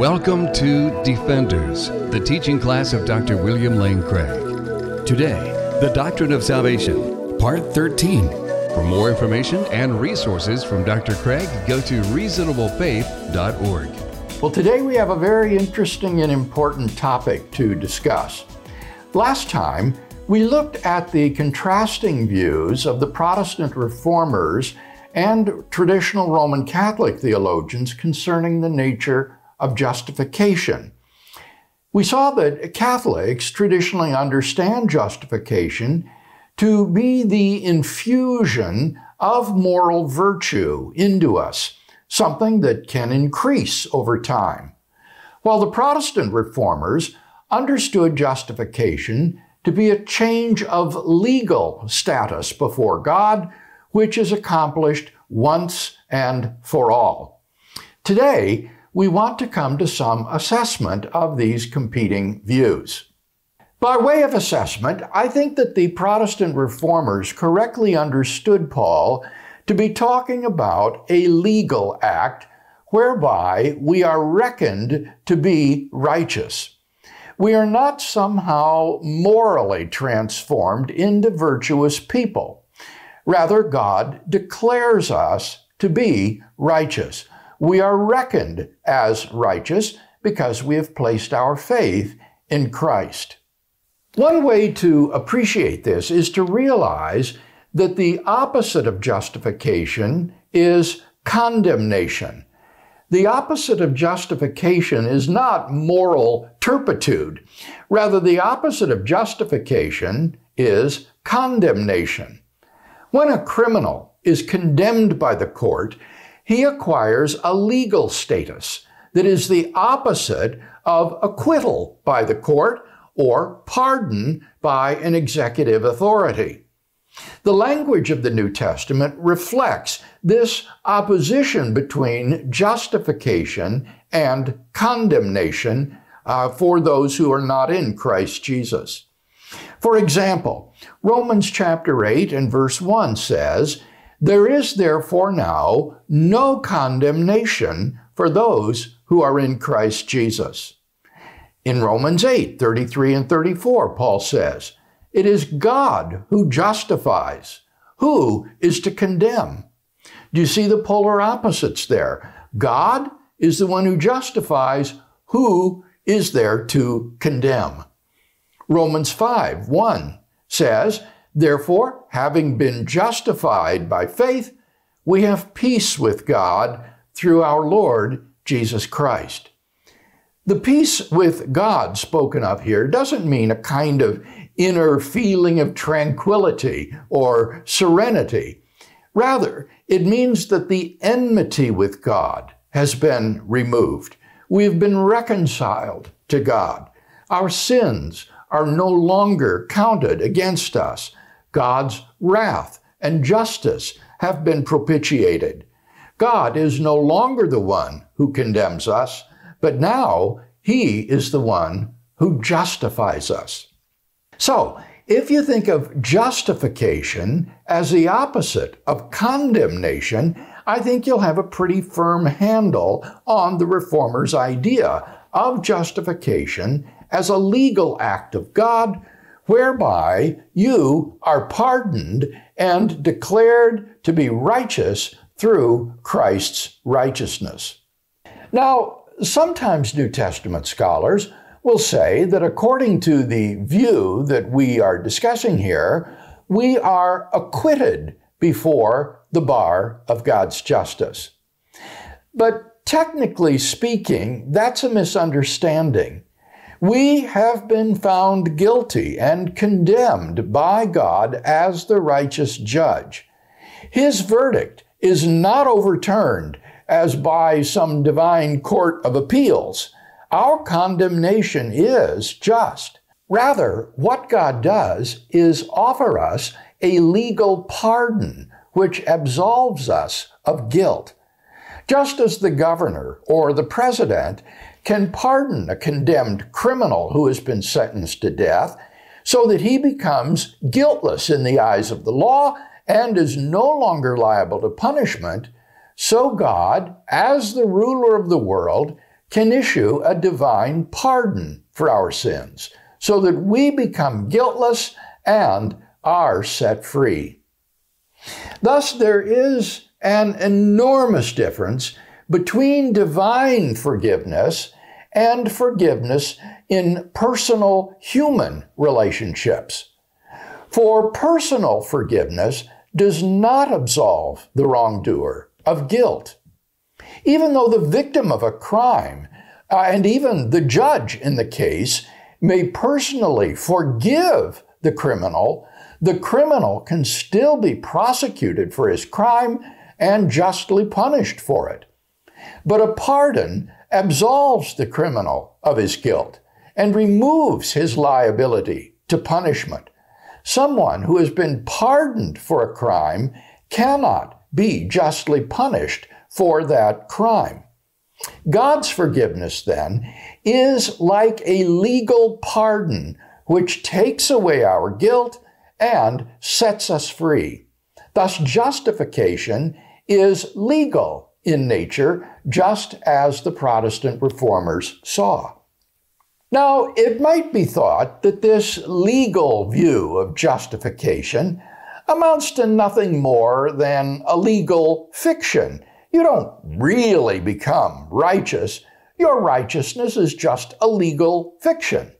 Welcome to Defenders, the teaching class of Dr. William Lane Craig. Today, the Doctrine of Salvation, Part 13. For more information and resources from Dr. Craig, go to reasonablefaith.org. Well, today we have a very interesting and important topic to discuss. Last time, we looked at the contrasting views of the Protestant reformers and traditional Roman Catholic theologians concerning the nature of justification. We saw that Catholics traditionally understand justification to be the infusion of moral virtue into us, something that can increase over time. While the Protestant reformers understood justification to be a change of legal status before God, which is accomplished once and for all. Today, we want to come to some assessment of these competing views. By way of assessment, I think that the Protestant reformers correctly understood Paul to be talking about a legal act whereby we are reckoned to be righteous. We are not somehow morally transformed into virtuous people. Rather, God declares us to be righteous we are reckoned as righteous because we have placed our faith in Christ. One way to appreciate this is to realize that the opposite of justification is condemnation. The opposite of justification is not moral turpitude. Rather, the opposite of justification is condemnation. When a criminal is condemned by the court, he acquires a legal status that is the opposite of acquittal by the court or pardon by an executive authority. The language of the New Testament reflects this opposition between justification and condemnation uh, for those who are not in Christ Jesus. For example, Romans chapter 8 and verse 1 says, there is therefore now no condemnation for those who are in Christ Jesus. In Romans 8, 33 and 34, Paul says, It is God who justifies. Who is to condemn? Do you see the polar opposites there? God is the one who justifies. Who is there to condemn? Romans 5, 1 says, Therefore, having been justified by faith, we have peace with God through our Lord Jesus Christ. The peace with God spoken of here doesn't mean a kind of inner feeling of tranquility or serenity. Rather, it means that the enmity with God has been removed. We've been reconciled to God. Our sins are no longer counted against us. God's wrath and justice have been propitiated. God is no longer the one who condemns us, but now He is the one who justifies us. So, if you think of justification as the opposite of condemnation, I think you'll have a pretty firm handle on the Reformers' idea of justification as a legal act of God whereby you are pardoned and declared to be righteous through Christ's righteousness. Now, sometimes New Testament scholars will say that according to the view that we are discussing here, we are acquitted before the bar of God's justice. But technically speaking, that's a misunderstanding. We have been found guilty and condemned by God as the righteous judge. His verdict is not overturned as by some divine court of appeals. Our condemnation is just. Rather, what God does is offer us a legal pardon which absolves us of guilt. Just as the governor or the president can pardon a condemned criminal who has been sentenced to death so that he becomes guiltless in the eyes of the law and is no longer liable to punishment, so God, as the ruler of the world, can issue a divine pardon for our sins so that we become guiltless and are set free. Thus, there is an enormous difference between divine forgiveness and forgiveness in personal human relationships. For personal forgiveness does not absolve the wrongdoer of guilt. Even though the victim of a crime uh, and even the judge in the case may personally forgive the criminal, the criminal can still be prosecuted for his crime and justly punished for it. But a pardon absolves the criminal of his guilt and removes his liability to punishment. Someone who has been pardoned for a crime cannot be justly punished for that crime. God's forgiveness, then, is like a legal pardon which takes away our guilt and sets us free. Thus, justification is legal in nature, just as the Protestant reformers saw. Now, it might be thought that this legal view of justification amounts to nothing more than a legal fiction. You don't really become righteous. Your righteousness is just a legal fiction.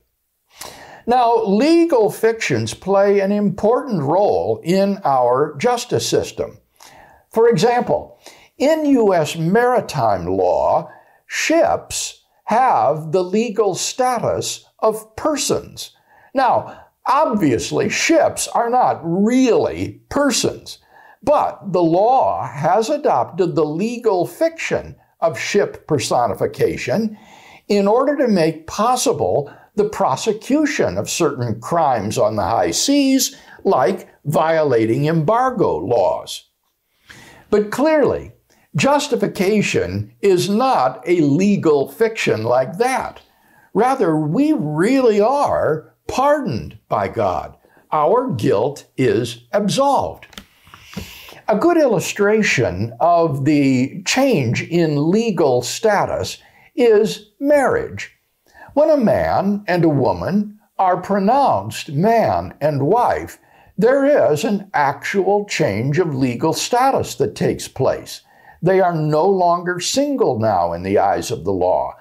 Now, legal fictions play an important role in our justice system. For example, in U.S. maritime law, ships have the legal status of persons. Now, obviously, ships are not really persons, but the law has adopted the legal fiction of ship personification in order to make possible the prosecution of certain crimes on the high seas, like violating embargo laws. But clearly, Justification is not a legal fiction like that. Rather, we really are pardoned by God. Our guilt is absolved. A good illustration of the change in legal status is marriage. When a man and a woman are pronounced man and wife, there is an actual change of legal status that takes place. They are no longer single now in the eyes of the law.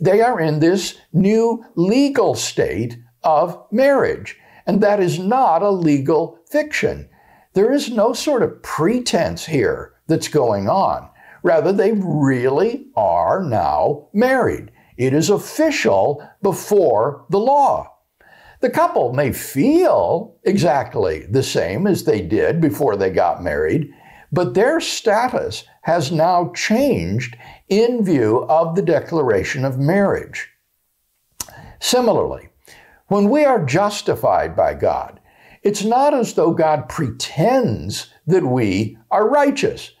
They are in this new legal state of marriage. And that is not a legal fiction. There is no sort of pretense here that's going on. Rather, they really are now married. It is official before the law. The couple may feel exactly the same as they did before they got married, but their status has now changed in view of the declaration of marriage. Similarly, when we are justified by God, it's not as though God pretends that we are righteous.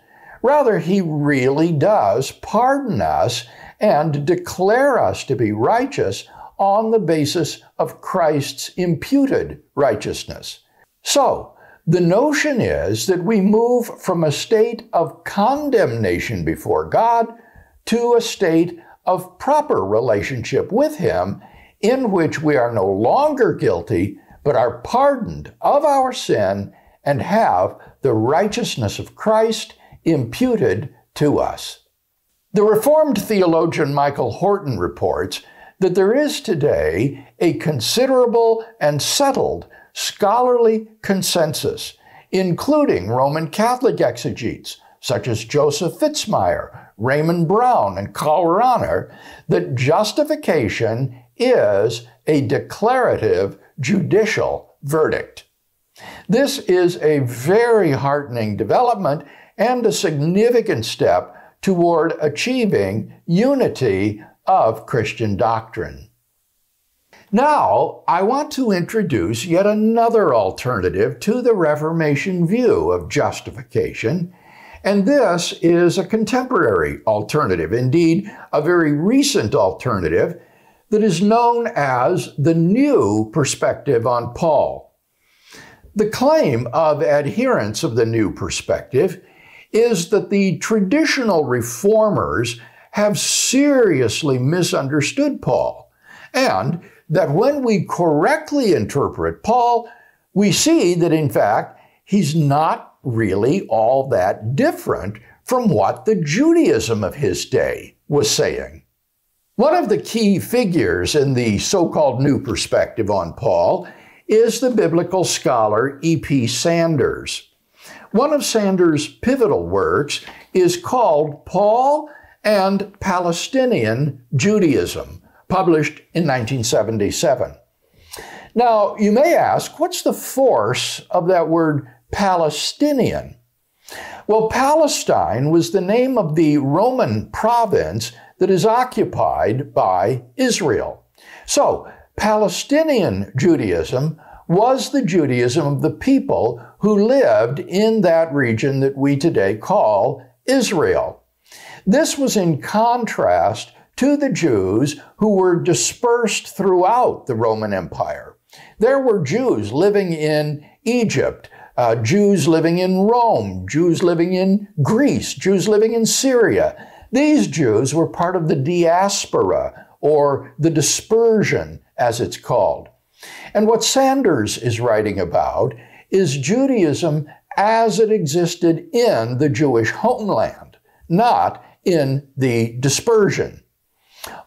Rather, He really does pardon us and declare us to be righteous on the basis of Christ's imputed righteousness. So, the notion is that we move from a state of condemnation before God to a state of proper relationship with Him in which we are no longer guilty, but are pardoned of our sin and have the righteousness of Christ imputed to us. The Reformed theologian Michael Horton reports that there is today a considerable and settled scholarly consensus, including Roman Catholic exegetes such as Joseph Fitzmyer, Raymond Brown, and Karl Rahner, that justification is a declarative judicial verdict. This is a very heartening development and a significant step toward achieving unity of Christian doctrine. Now, I want to introduce yet another alternative to the Reformation view of justification, and this is a contemporary alternative, indeed, a very recent alternative that is known as the new perspective on Paul. The claim of adherents of the new perspective is that the traditional reformers have seriously misunderstood Paul, and that when we correctly interpret Paul, we see that in fact he's not really all that different from what the Judaism of his day was saying. One of the key figures in the so called new perspective on Paul is the biblical scholar E.P. Sanders. One of Sanders' pivotal works is called Paul and Palestinian Judaism, published in 1977. Now, you may ask, what's the force of that word Palestinian? Well, Palestine was the name of the Roman province that is occupied by Israel. So, Palestinian Judaism was the Judaism of the people who lived in that region that we today call Israel. This was in contrast to the Jews who were dispersed throughout the Roman Empire. There were Jews living in Egypt, uh, Jews living in Rome, Jews living in Greece, Jews living in Syria. These Jews were part of the diaspora or the dispersion, as it's called. And what Sanders is writing about is Judaism as it existed in the Jewish homeland, not in the dispersion.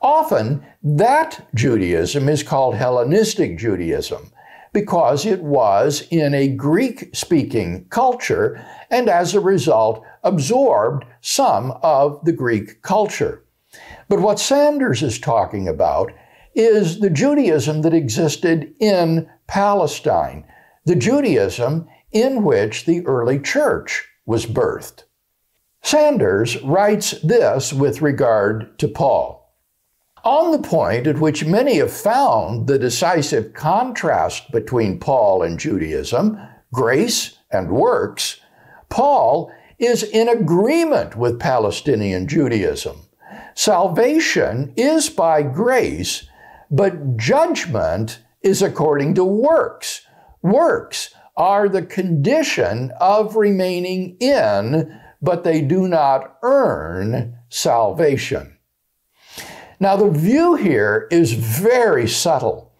Often, that Judaism is called Hellenistic Judaism because it was in a Greek speaking culture and as a result absorbed some of the Greek culture. But what Sanders is talking about is the Judaism that existed in Palestine, the Judaism in which the early church was birthed. Sanders writes this with regard to Paul. On the point at which many have found the decisive contrast between Paul and Judaism, grace and works, Paul is in agreement with Palestinian Judaism. Salvation is by grace, but judgment is according to works. Works are the condition of remaining in, but they do not earn salvation. Now, the view here is very subtle.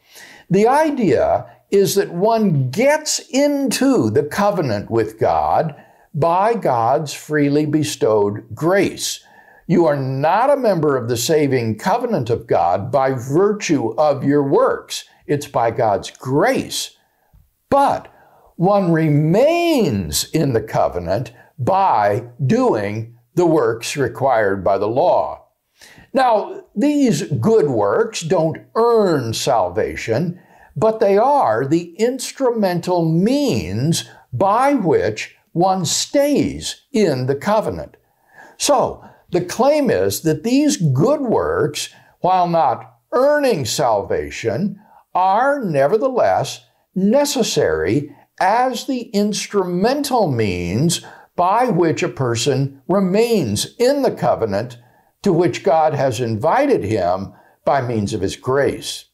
The idea is that one gets into the covenant with God by God's freely bestowed grace. You are not a member of the saving covenant of God by virtue of your works. It's by God's grace. But one remains in the covenant by doing the works required by the law. Now, these good works don't earn salvation, but they are the instrumental means by which one stays in the covenant. So, the claim is that these good works, while not earning salvation, are nevertheless necessary as the instrumental means by which a person remains in the covenant to which God has invited him by means of his grace.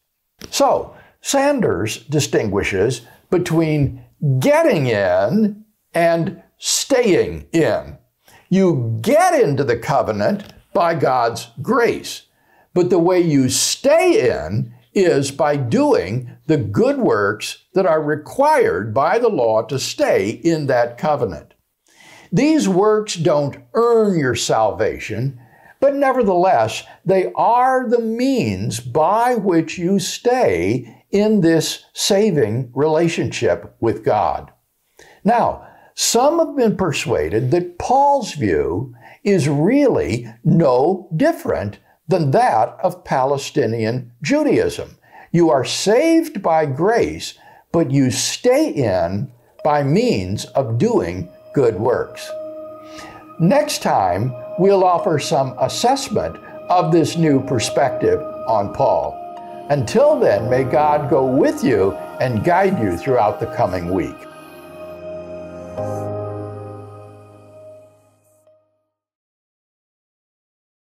So, Sanders distinguishes between getting in and staying in. You get into the covenant by God's grace, but the way you stay in is by doing the good works that are required by the law to stay in that covenant. These works don't earn your salvation, but nevertheless, they are the means by which you stay in this saving relationship with God. Now, some have been persuaded that Paul's view is really no different than that of Palestinian Judaism. You are saved by grace, but you stay in by means of doing good works. Next time, we'll offer some assessment of this new perspective on Paul. Until then, may God go with you and guide you throughout the coming week.